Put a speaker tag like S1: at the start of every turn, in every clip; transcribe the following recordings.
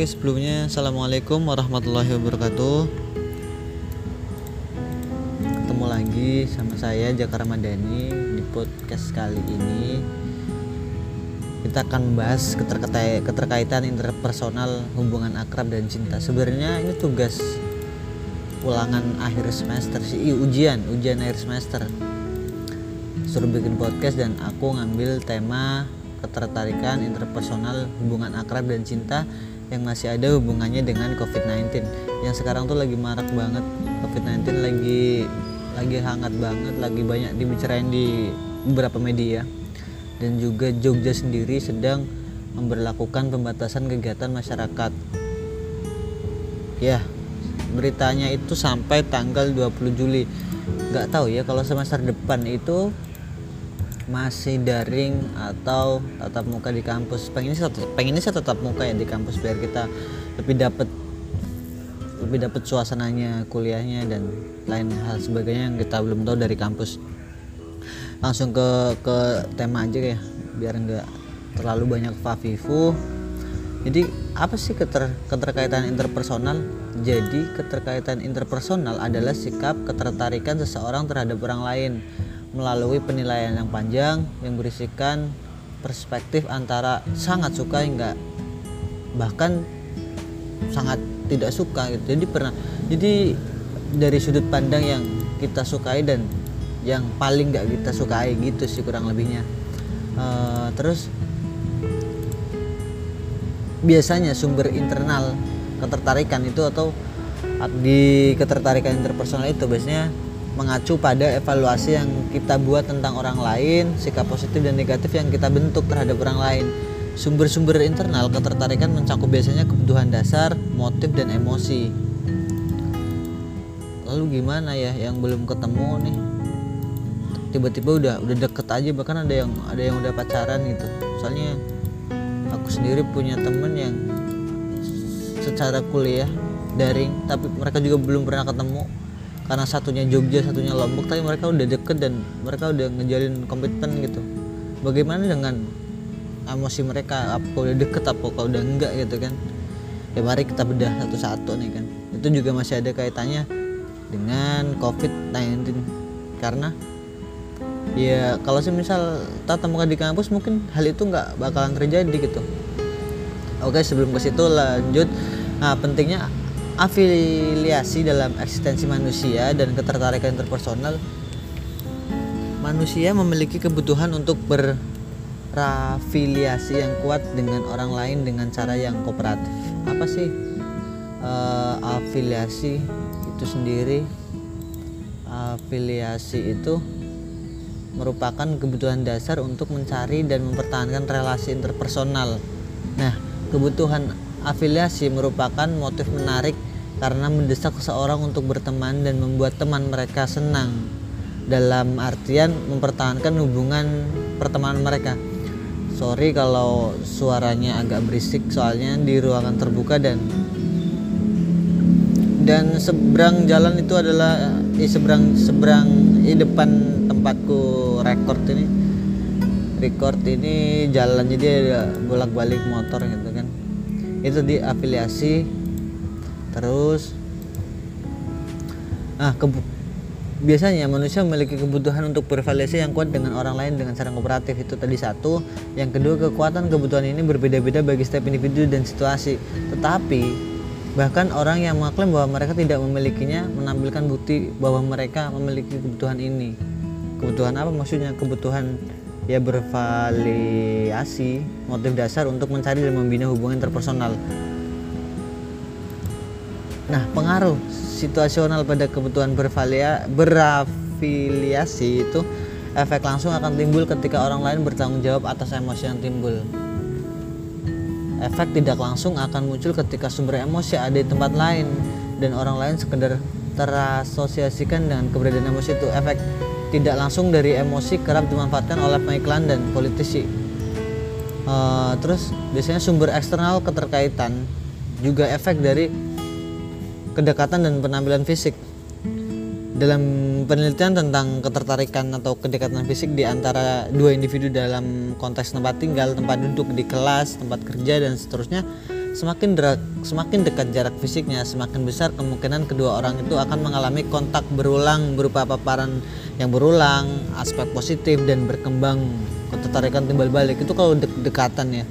S1: Oke sebelumnya Assalamualaikum warahmatullahi wabarakatuh. Ketemu lagi sama saya Jaka Ramadhani Di podcast kali ini. Kita akan membahas keterkaitan, interpersonal hubungan akrab dan cinta. Sebenarnya ini tugas ulangan akhir semester sih. Ujian ujian akhir semester. Suruh bikin podcast dan aku ngambil tema ketertarikan interpersonal hubungan akrab dan cinta yang masih ada hubungannya dengan COVID-19 yang sekarang tuh lagi marak banget. COVID-19 lagi lagi hangat banget lagi banyak dibicarain di beberapa media. Dan juga Jogja sendiri sedang memperlakukan pembatasan kegiatan masyarakat. Ya beritanya itu sampai tanggal 20 Juli. Nggak tahu ya kalau semester depan itu masih daring atau tatap muka di kampus? Pengen ini pengen ini saya tatap muka ya di kampus biar kita lebih dapat lebih dapat suasananya kuliahnya dan lain hal sebagainya yang kita belum tahu dari kampus. Langsung ke ke tema aja ya biar nggak terlalu banyak fafifu. Jadi apa sih keter, keterkaitan interpersonal? Jadi keterkaitan interpersonal adalah sikap ketertarikan seseorang terhadap orang lain melalui penilaian yang panjang yang berisikan perspektif antara sangat suka hingga bahkan sangat tidak suka gitu. Jadi pernah jadi dari sudut pandang yang kita sukai dan yang paling nggak kita sukai gitu sih kurang lebihnya. Uh, terus biasanya sumber internal ketertarikan itu atau di ketertarikan interpersonal itu biasanya mengacu pada evaluasi yang kita buat tentang orang lain, sikap positif dan negatif yang kita bentuk terhadap orang lain. Sumber-sumber internal ketertarikan mencakup biasanya kebutuhan dasar, motif dan emosi. Lalu gimana ya yang belum ketemu nih? Tiba-tiba udah udah deket aja bahkan ada yang ada yang udah pacaran gitu. Soalnya aku sendiri punya temen yang secara kuliah daring tapi mereka juga belum pernah ketemu karena satunya Jogja satunya Lombok tapi mereka udah deket dan mereka udah ngejalin komitmen gitu. Bagaimana dengan emosi mereka? Apa udah deket apa kalau udah enggak gitu kan? Ya mari kita bedah satu-satu nih kan. Itu juga masih ada kaitannya dengan COVID-19 karena ya kalau sih misal tatap muka di kampus mungkin hal itu nggak bakalan terjadi gitu. Oke sebelum ke situ lanjut. Nah pentingnya afiliasi dalam eksistensi manusia dan ketertarikan interpersonal manusia memiliki kebutuhan untuk berafiliasi yang kuat dengan orang lain dengan cara yang kooperatif. Apa sih uh, afiliasi itu sendiri? Afiliasi itu merupakan kebutuhan dasar untuk mencari dan mempertahankan relasi interpersonal. Nah kebutuhan afiliasi merupakan motif menarik karena mendesak seseorang untuk berteman dan membuat teman mereka senang. Dalam artian mempertahankan hubungan pertemanan mereka. Sorry kalau suaranya agak berisik soalnya di ruangan terbuka dan dan seberang jalan itu adalah di seberang seberang di depan tempatku record ini. Record ini jalannya dia bolak balik motor gitu kan. Itu di afiliasi terus nah kebu biasanya manusia memiliki kebutuhan untuk bervariasi yang kuat dengan orang lain dengan cara kooperatif. Itu tadi satu. Yang kedua kekuatan kebutuhan ini berbeda-beda bagi setiap individu dan situasi. Tetapi bahkan orang yang mengklaim bahwa mereka tidak memilikinya menampilkan bukti bahwa mereka memiliki kebutuhan ini. Kebutuhan apa? Maksudnya kebutuhan ya bervariasi motif dasar untuk mencari dan membina hubungan interpersonal Nah, pengaruh situasional pada kebutuhan bervalia, berafiliasi itu efek langsung akan timbul ketika orang lain bertanggung jawab atas emosi yang timbul. Efek tidak langsung akan muncul ketika sumber emosi ada di tempat lain dan orang lain sekedar terasosiasikan dengan keberadaan emosi itu. Efek tidak langsung dari emosi kerap dimanfaatkan oleh pengiklan dan politisi. Uh, terus biasanya sumber eksternal keterkaitan juga efek dari kedekatan dan penampilan fisik. Dalam penelitian tentang ketertarikan atau kedekatan fisik di antara dua individu dalam konteks tempat tinggal, tempat duduk di kelas, tempat kerja dan seterusnya, Semakin derak, semakin dekat jarak fisiknya, semakin besar kemungkinan kedua orang itu akan mengalami kontak berulang berupa paparan yang berulang, aspek positif dan berkembang ketertarikan timbal balik. Itu kalau dek-dekatan ya.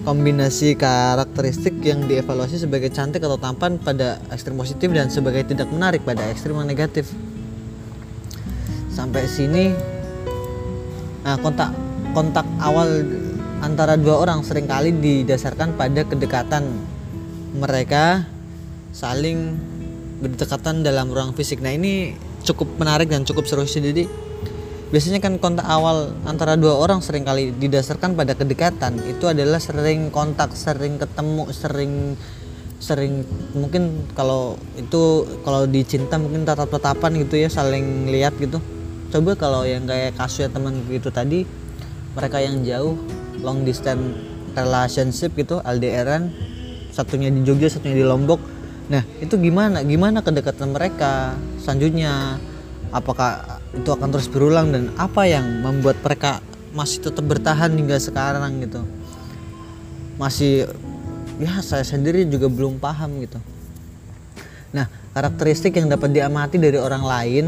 S1: Kombinasi karakteristik yang dievaluasi sebagai cantik atau tampan pada ekstrem positif dan sebagai tidak menarik pada ekstrem negatif. Sampai sini nah kontak kontak awal antara dua orang sering kali didasarkan pada kedekatan mereka saling berdekatan dalam ruang fisik. Nah ini cukup menarik dan cukup seru sih jadi biasanya kan kontak awal antara dua orang sering kali didasarkan pada kedekatan. Itu adalah sering kontak sering ketemu sering sering mungkin kalau itu kalau dicinta mungkin tatap-tatapan gitu ya saling lihat gitu. Coba kalau yang kayak kasusnya teman gitu tadi mereka yang jauh long distance relationship gitu LDRan satunya di Jogja satunya di Lombok. Nah itu gimana? Gimana kedekatan mereka? Selanjutnya apakah itu akan terus berulang dan apa yang membuat mereka masih tetap bertahan hingga sekarang gitu masih ya saya sendiri juga belum paham gitu nah karakteristik yang dapat diamati dari orang lain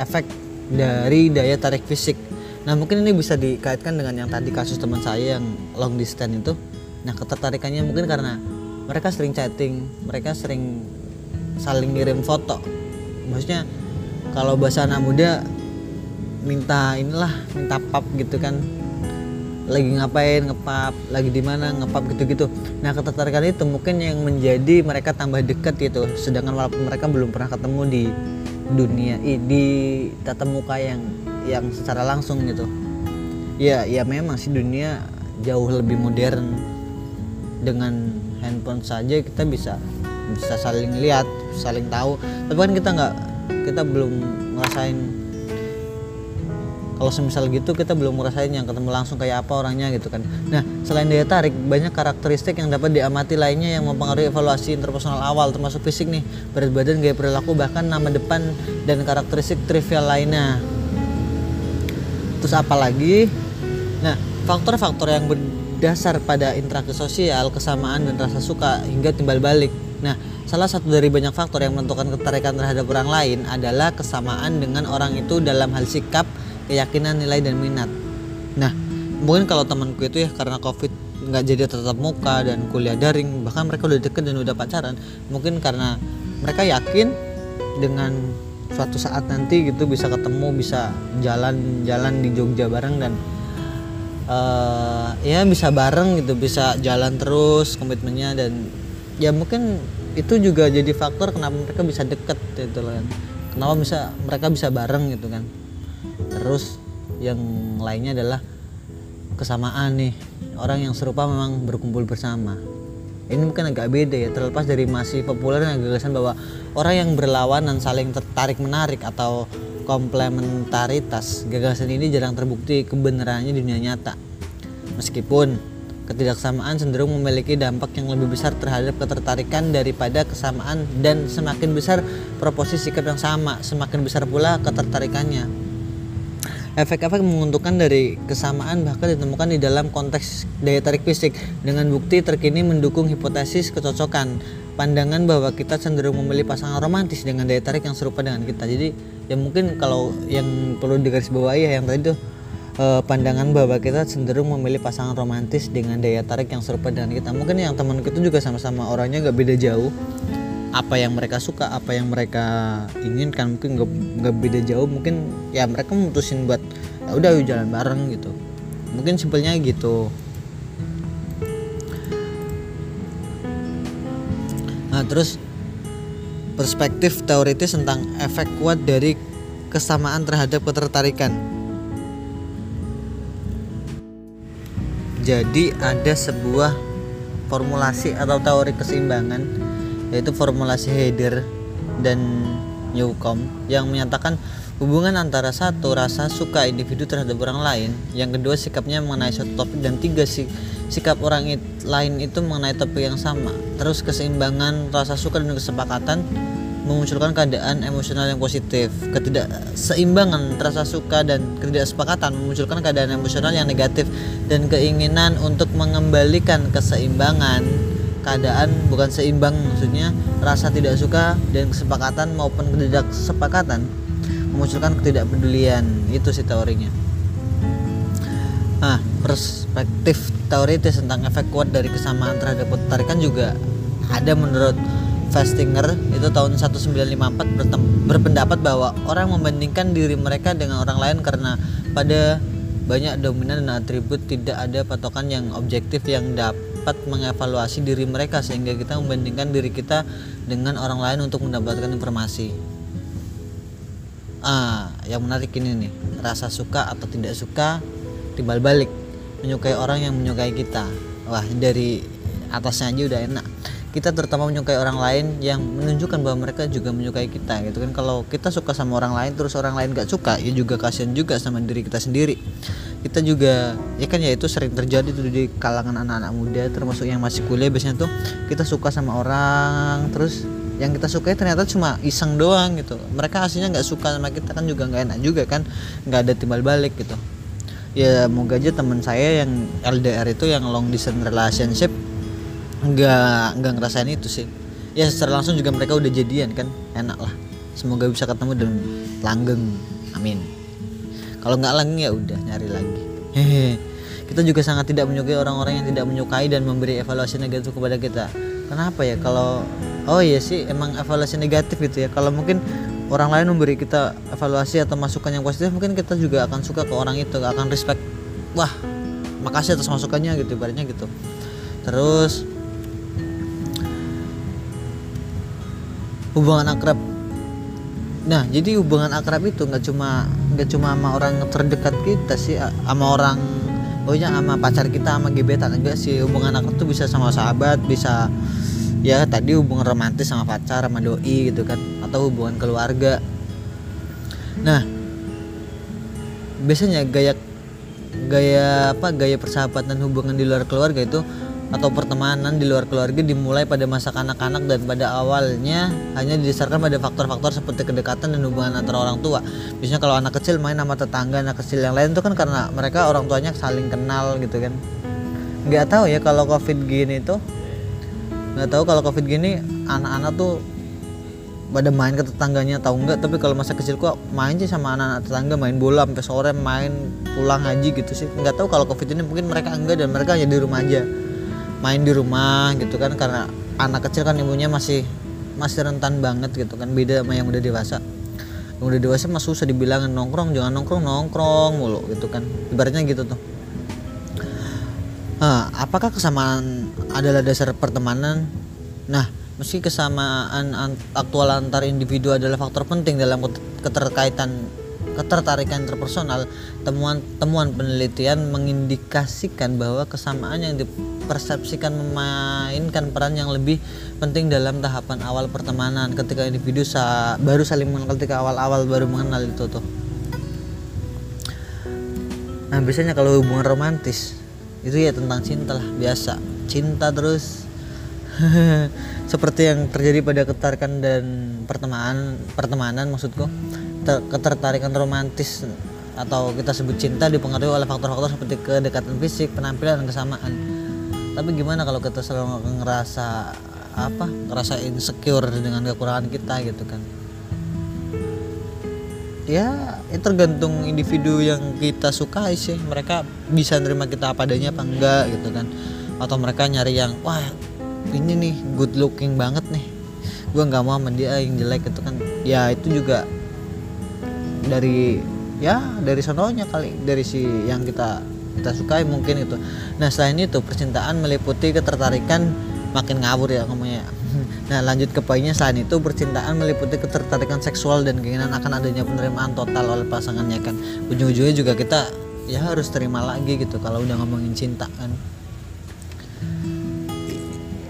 S1: efek dari daya tarik fisik Nah mungkin ini bisa dikaitkan dengan yang tadi kasus teman saya yang long distance itu. Nah ketertarikannya mungkin karena mereka sering chatting, mereka sering saling ngirim foto. Maksudnya kalau bahasa anak muda minta inilah minta pap gitu kan. Lagi ngapain ngepap lagi di mana ngepap gitu-gitu. Nah ketertarikan itu mungkin yang menjadi mereka tambah dekat gitu. Sedangkan walaupun mereka belum pernah ketemu di dunia di tatap muka yang yang secara langsung gitu. Ya ya memang sih dunia jauh lebih modern. Dengan handphone saja kita bisa bisa saling lihat saling tahu. Tapi kan kita nggak kita belum ngerasain. Kalau semisal gitu kita belum ngerasain yang ketemu langsung kayak apa orangnya gitu kan. Nah selain daya tarik banyak karakteristik yang dapat diamati lainnya yang mempengaruhi evaluasi interpersonal awal termasuk fisik nih. Berat badan gaya perilaku bahkan nama depan dan karakteristik trivial lainnya. Terus apa lagi? Nah faktor-faktor yang berdasar pada interaksi sosial kesamaan dan rasa suka hingga timbal balik nah salah satu dari banyak faktor yang menentukan ketertarikan terhadap orang lain adalah kesamaan dengan orang itu dalam hal sikap keyakinan nilai dan minat. Nah mungkin kalau temanku itu ya karena covid nggak jadi tetap muka dan kuliah daring bahkan mereka udah deket dan udah pacaran mungkin karena mereka yakin dengan suatu saat nanti gitu bisa ketemu bisa jalan-jalan di Jogja bareng dan uh, ya bisa bareng gitu bisa jalan terus komitmennya dan ya mungkin itu juga jadi faktor kenapa mereka bisa deket gitu kan. Kenapa bisa mereka bisa bareng gitu kan. Terus yang lainnya adalah kesamaan nih. Orang yang serupa memang berkumpul bersama. Ini mungkin agak beda ya terlepas dari masih populernya gagasan bahwa orang yang berlawanan saling tertarik menarik atau komplementaritas gagasan ini jarang terbukti kebenarannya di dunia nyata. Meskipun ketidaksamaan cenderung memiliki dampak yang lebih besar terhadap ketertarikan daripada kesamaan dan semakin besar proporsi sikap yang sama semakin besar pula ketertarikannya Efek-efek menguntungkan dari kesamaan bahkan ditemukan di dalam konteks daya tarik fisik dengan bukti terkini mendukung hipotesis kecocokan pandangan bahwa kita cenderung memilih pasangan romantis dengan daya tarik yang serupa dengan kita. Jadi ya mungkin kalau yang perlu digarisbawahi ya yang tadi tuh eh, pandangan bahwa kita cenderung memilih pasangan romantis dengan daya tarik yang serupa dengan kita. Mungkin yang teman kita juga sama-sama orangnya nggak beda jauh. Apa yang mereka suka apa yang mereka inginkan mungkin gak, gak beda jauh. Mungkin ya mereka memutusin buat ya udah yuk jalan bareng gitu. Mungkin simpelnya gitu. Nah terus perspektif teoritis tentang efek kuat dari kesamaan terhadap ketertarikan jadi ada sebuah formulasi atau teori keseimbangan yaitu formulasi Heider dan Newcomb yang menyatakan hubungan antara satu rasa suka individu terhadap orang lain, yang kedua sikapnya mengenai suatu topik dan tiga sih sikap orang it, lain itu mengenai topik yang sama. Terus keseimbangan rasa suka dan kesepakatan memunculkan keadaan emosional yang positif. Ketidakseimbangan rasa suka dan ketidaksepakatan memunculkan keadaan emosional yang negatif dan keinginan untuk mengembalikan keseimbangan. Keadaan bukan seimbang maksudnya rasa tidak suka dan kesepakatan maupun ketidaksepakatan memunculkan ketidakpedulian. Itu sih teorinya. Nah perspektif teoritis tentang efek kuat dari kesamaan terhadap ketertarikan juga ada menurut Festinger itu tahun 1954 berpendapat bahwa orang membandingkan diri mereka dengan orang lain karena pada banyak dominan dan atribut tidak ada patokan yang objektif yang dapat mengevaluasi diri mereka sehingga kita membandingkan diri kita dengan orang lain untuk mendapatkan informasi. Ah, yang menarik ini nih, rasa suka atau tidak suka timbal balik menyukai orang yang menyukai kita. Wah, dari atasnya aja udah enak kita terutama menyukai orang lain yang menunjukkan bahwa mereka juga menyukai kita gitu kan. Kalau kita suka sama orang lain terus orang lain gak suka ya juga kasihan juga sama diri kita sendiri. Kita juga ya kan ya itu sering terjadi tuh di kalangan anak-anak muda termasuk yang masih kuliah biasanya tuh kita suka sama orang terus yang kita sukai ternyata cuma iseng doang gitu. Mereka aslinya nggak suka sama kita kan juga nggak enak juga kan nggak ada timbal balik gitu. Ya moga aja teman saya yang LDR itu yang long distance relationship nggak nggak ngerasain itu sih. Ya secara langsung juga mereka udah jadian kan. Enak lah. Semoga bisa ketemu dan langgeng. Amin. Kalau nggak langgeng ya udah nyari lagi. Hehe. Kita juga sangat tidak menyukai orang-orang yang tidak menyukai dan memberi evaluasi negatif kepada kita. Kenapa ya? Kalau oh iya sih emang evaluasi negatif gitu ya. Kalau mungkin orang lain memberi kita evaluasi atau masukan yang positif mungkin kita juga akan suka ke orang itu akan respect. Wah makasih atas masukannya gitu ibaratnya gitu. Terus hubungan akrab. Nah jadi hubungan akrab itu nggak cuma nggak cuma sama orang terdekat kita sih sama orang pokoknya sama pacar kita sama gebetan juga sih. Hubungan akrab tuh bisa sama sahabat bisa ya tadi hubungan romantis sama pacar sama doi gitu kan atau hubungan keluarga. Nah biasanya gaya gaya apa gaya persahabatan hubungan di luar keluarga itu atau pertemanan di luar keluarga dimulai pada masa kanak-kanak dan pada awalnya hanya didasarkan pada faktor-faktor seperti kedekatan dan hubungan antara orang tua. Biasanya kalau anak kecil main sama tetangga, anak kecil yang lain itu kan karena mereka orang tuanya saling kenal gitu kan. Nggak tahu ya kalau covid gini tuh nggak tahu kalau covid gini anak-anak tuh pada main ke tetangganya tahu nggak tapi kalau masa kecil kok main sih sama anak-anak tetangga main bola sampai sore main pulang ngaji gitu sih nggak tahu kalau covid ini mungkin mereka enggak dan mereka hanya di rumah aja main di rumah gitu kan karena anak kecil kan ibunya masih masih rentan banget gitu kan beda sama yang udah dewasa. Yang udah dewasa mah susah dibilangin nongkrong jangan nongkrong nongkrong mulu gitu kan. Ibaratnya gitu tuh. Nah, apakah kesamaan adalah dasar pertemanan? Nah meski kesamaan aktual antar individu adalah faktor penting dalam keterkaitan ketertarikan interpersonal, temuan-temuan penelitian mengindikasikan bahwa kesamaan yang dipersepsikan memainkan peran yang lebih penting dalam tahapan awal pertemanan. Ketika individu sa baru saling mengenal ketika awal-awal baru mengenal itu tuh. Nah biasanya kalau hubungan romantis itu ya tentang cinta lah biasa. Cinta terus. Seperti yang terjadi pada ketarikan dan pertemanan pertemanan maksudku ketertarikan romantis atau kita sebut cinta dipengaruhi oleh faktor-faktor seperti kedekatan fisik, penampilan dan kesamaan. Tapi gimana kalau kita selalu ngerasa apa? Ngerasa insecure dengan kekurangan kita gitu kan. Ya, itu tergantung individu yang kita sukai sih. Mereka bisa nerima kita apa adanya apa enggak gitu kan. Atau mereka nyari yang wah, ini nih good looking banget nih. Gue nggak mau sama dia yang jelek itu kan. Ya, itu juga dari ya dari sononya kali dari si yang kita kita sukai mungkin itu. Nah selain itu percintaan meliputi ketertarikan makin ngawur ya ngomongnya. Nah lanjut ke poinnya selain itu percintaan meliputi ketertarikan seksual dan keinginan akan adanya penerimaan total oleh pasangannya kan. Ujung-ujungnya juga kita ya harus terima lagi gitu kalau udah ngomongin cinta kan.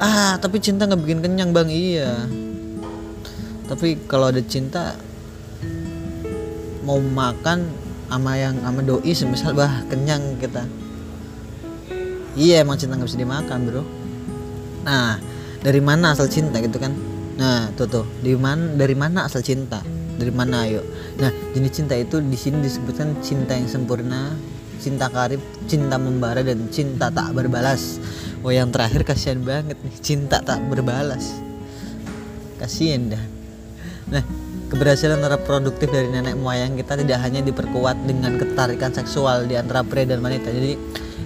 S1: Ah tapi cinta nggak bikin kenyang bang. Iya. Tapi kalau ada cinta mau makan sama yang sama doi semisal bah kenyang kita. Iya emang cinta nggak bisa dimakan bro. Nah dari mana asal cinta gitu kan? Nah tuh tuh. Di mana dari mana asal cinta? Dari mana ayo? Nah jenis cinta itu di sini disebutkan cinta yang sempurna cinta karib cinta membara dan cinta tak berbalas. Oh yang terakhir kasihan banget nih cinta tak berbalas. Kasihan dah. Nah keberhasilan reproduktif dari nenek moyang kita tidak hanya diperkuat dengan ketertarikan seksual di antara pria dan wanita. Jadi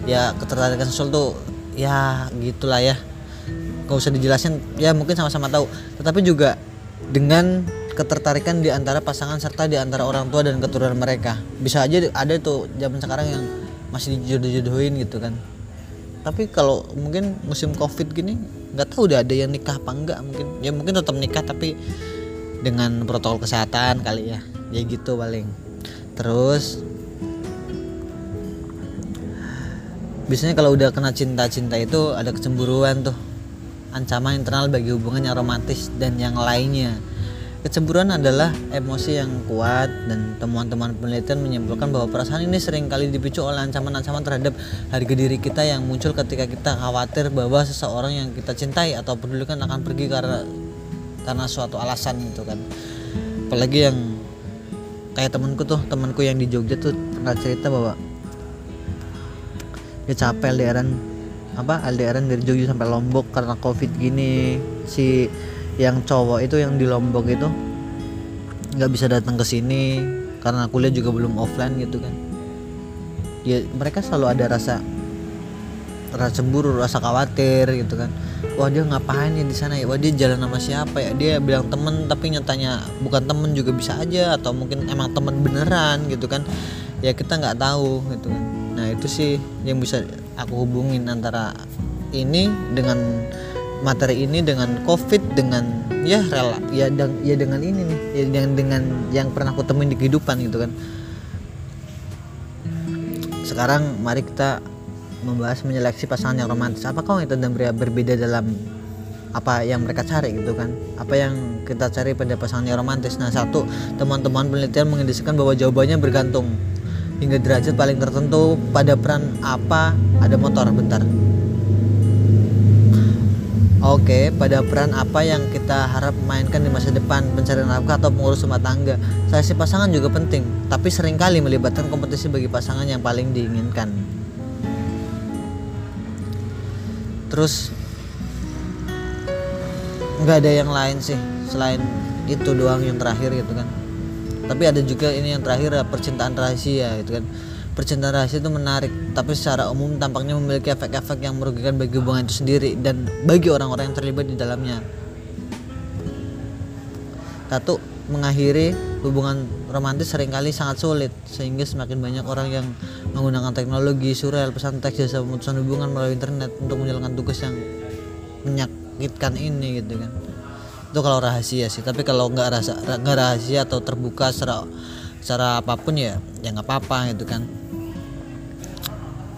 S1: ya ketertarikan seksual tuh ya gitulah ya. Gak usah dijelasin ya mungkin sama-sama tahu. Tetapi juga dengan ketertarikan di antara pasangan serta di antara orang tua dan keturunan mereka. Bisa aja ada tuh zaman sekarang yang masih dijodoh-jodohin gitu kan. Tapi kalau mungkin musim covid gini nggak tahu udah ada yang nikah apa enggak mungkin. Ya mungkin tetap nikah tapi dengan protokol kesehatan kali ya. Ya gitu paling. Terus biasanya kalau udah kena cinta-cinta itu ada kecemburuan tuh. Ancaman internal bagi hubungan yang romantis dan yang lainnya. Kecemburuan adalah emosi yang kuat dan temuan-temuan penelitian menyimpulkan bahwa perasaan ini sering kali dipicu oleh ancaman-ancaman terhadap harga diri kita yang muncul ketika kita khawatir bahwa seseorang yang kita cintai atau pedulikan akan pergi karena karena suatu alasan gitu kan. Apalagi yang kayak temanku tuh, temanku yang di Jogja tuh pernah cerita bahwa dia capek LDRan apa LDRan dari Jogja sampai Lombok karena covid gini. Si yang cowok itu yang di Lombok itu nggak bisa datang ke sini karena kuliah juga belum offline gitu kan. Ya mereka selalu ada rasa rasa cemburu rasa khawatir gitu kan wah dia ngapain ya di sana ya? Wah dia jalan sama siapa ya? Dia bilang temen tapi nyatanya bukan temen juga bisa aja atau mungkin emang temen beneran gitu kan. Ya kita nggak tahu gitu kan. Nah itu sih yang bisa aku hubungin antara ini dengan materi ini dengan covid dengan ya rela ya dan ya dengan ini nih ya dengan dengan yang pernah aku temuin di kehidupan gitu kan. Sekarang mari kita membahas menyeleksi pasangan yang romantis. Apakah itu dan pria berbeda dalam apa yang mereka cari gitu kan? Apa yang kita cari pada pasangan yang romantis? Nah satu teman-teman penelitian mengindikasikan bahwa jawabannya bergantung hingga derajat paling tertentu pada peran apa ada motor. Bentar. Oke, pada peran apa yang kita harap mainkan di masa depan, pencarian nafkah atau pengurus rumah tangga? Seleksi pasangan juga penting, tapi sering kali melibatkan kompetisi bagi pasangan yang paling diinginkan. Terus nggak ada yang lain sih selain itu doang yang terakhir gitu kan. Tapi ada juga ini yang terakhir percintaan rahasia gitu kan percintaan rahasia itu menarik tapi secara umum tampaknya memiliki efek-efek yang merugikan bagi hubungan itu sendiri dan bagi orang-orang yang terlibat di dalamnya satu mengakhiri hubungan romantis sering kali sangat sulit sehingga semakin banyak orang yang menggunakan teknologi surel pesan teks jasa pemutusan hubungan melalui internet untuk menjalankan tugas yang menyakitkan ini gitu kan. Itu kalau rahasia sih tapi kalau nggak rasa nggak rahasia atau terbuka secara secara apa pun ya ya nggak apa-apa gitu kan.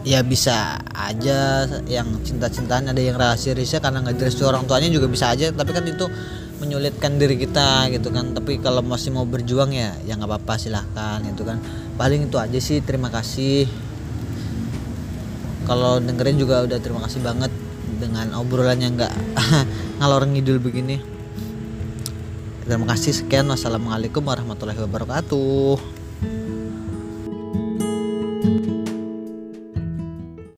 S1: Ya bisa aja yang cinta-cintaan ada yang rahasia rahasia karena nggak jelas orang tuanya juga bisa aja tapi kan itu menyulitkan diri kita gitu kan. Tapi kalau masih mau berjuang ya ya nggak apa-apa silahkan gitu kan. Paling itu aja sih terima kasih. Kalau dengerin juga udah terima kasih banget dengan obrolan yang nggak ngalor ngidul begini. Terima kasih sekian. Wassalamualaikum warahmatullahi wabarakatuh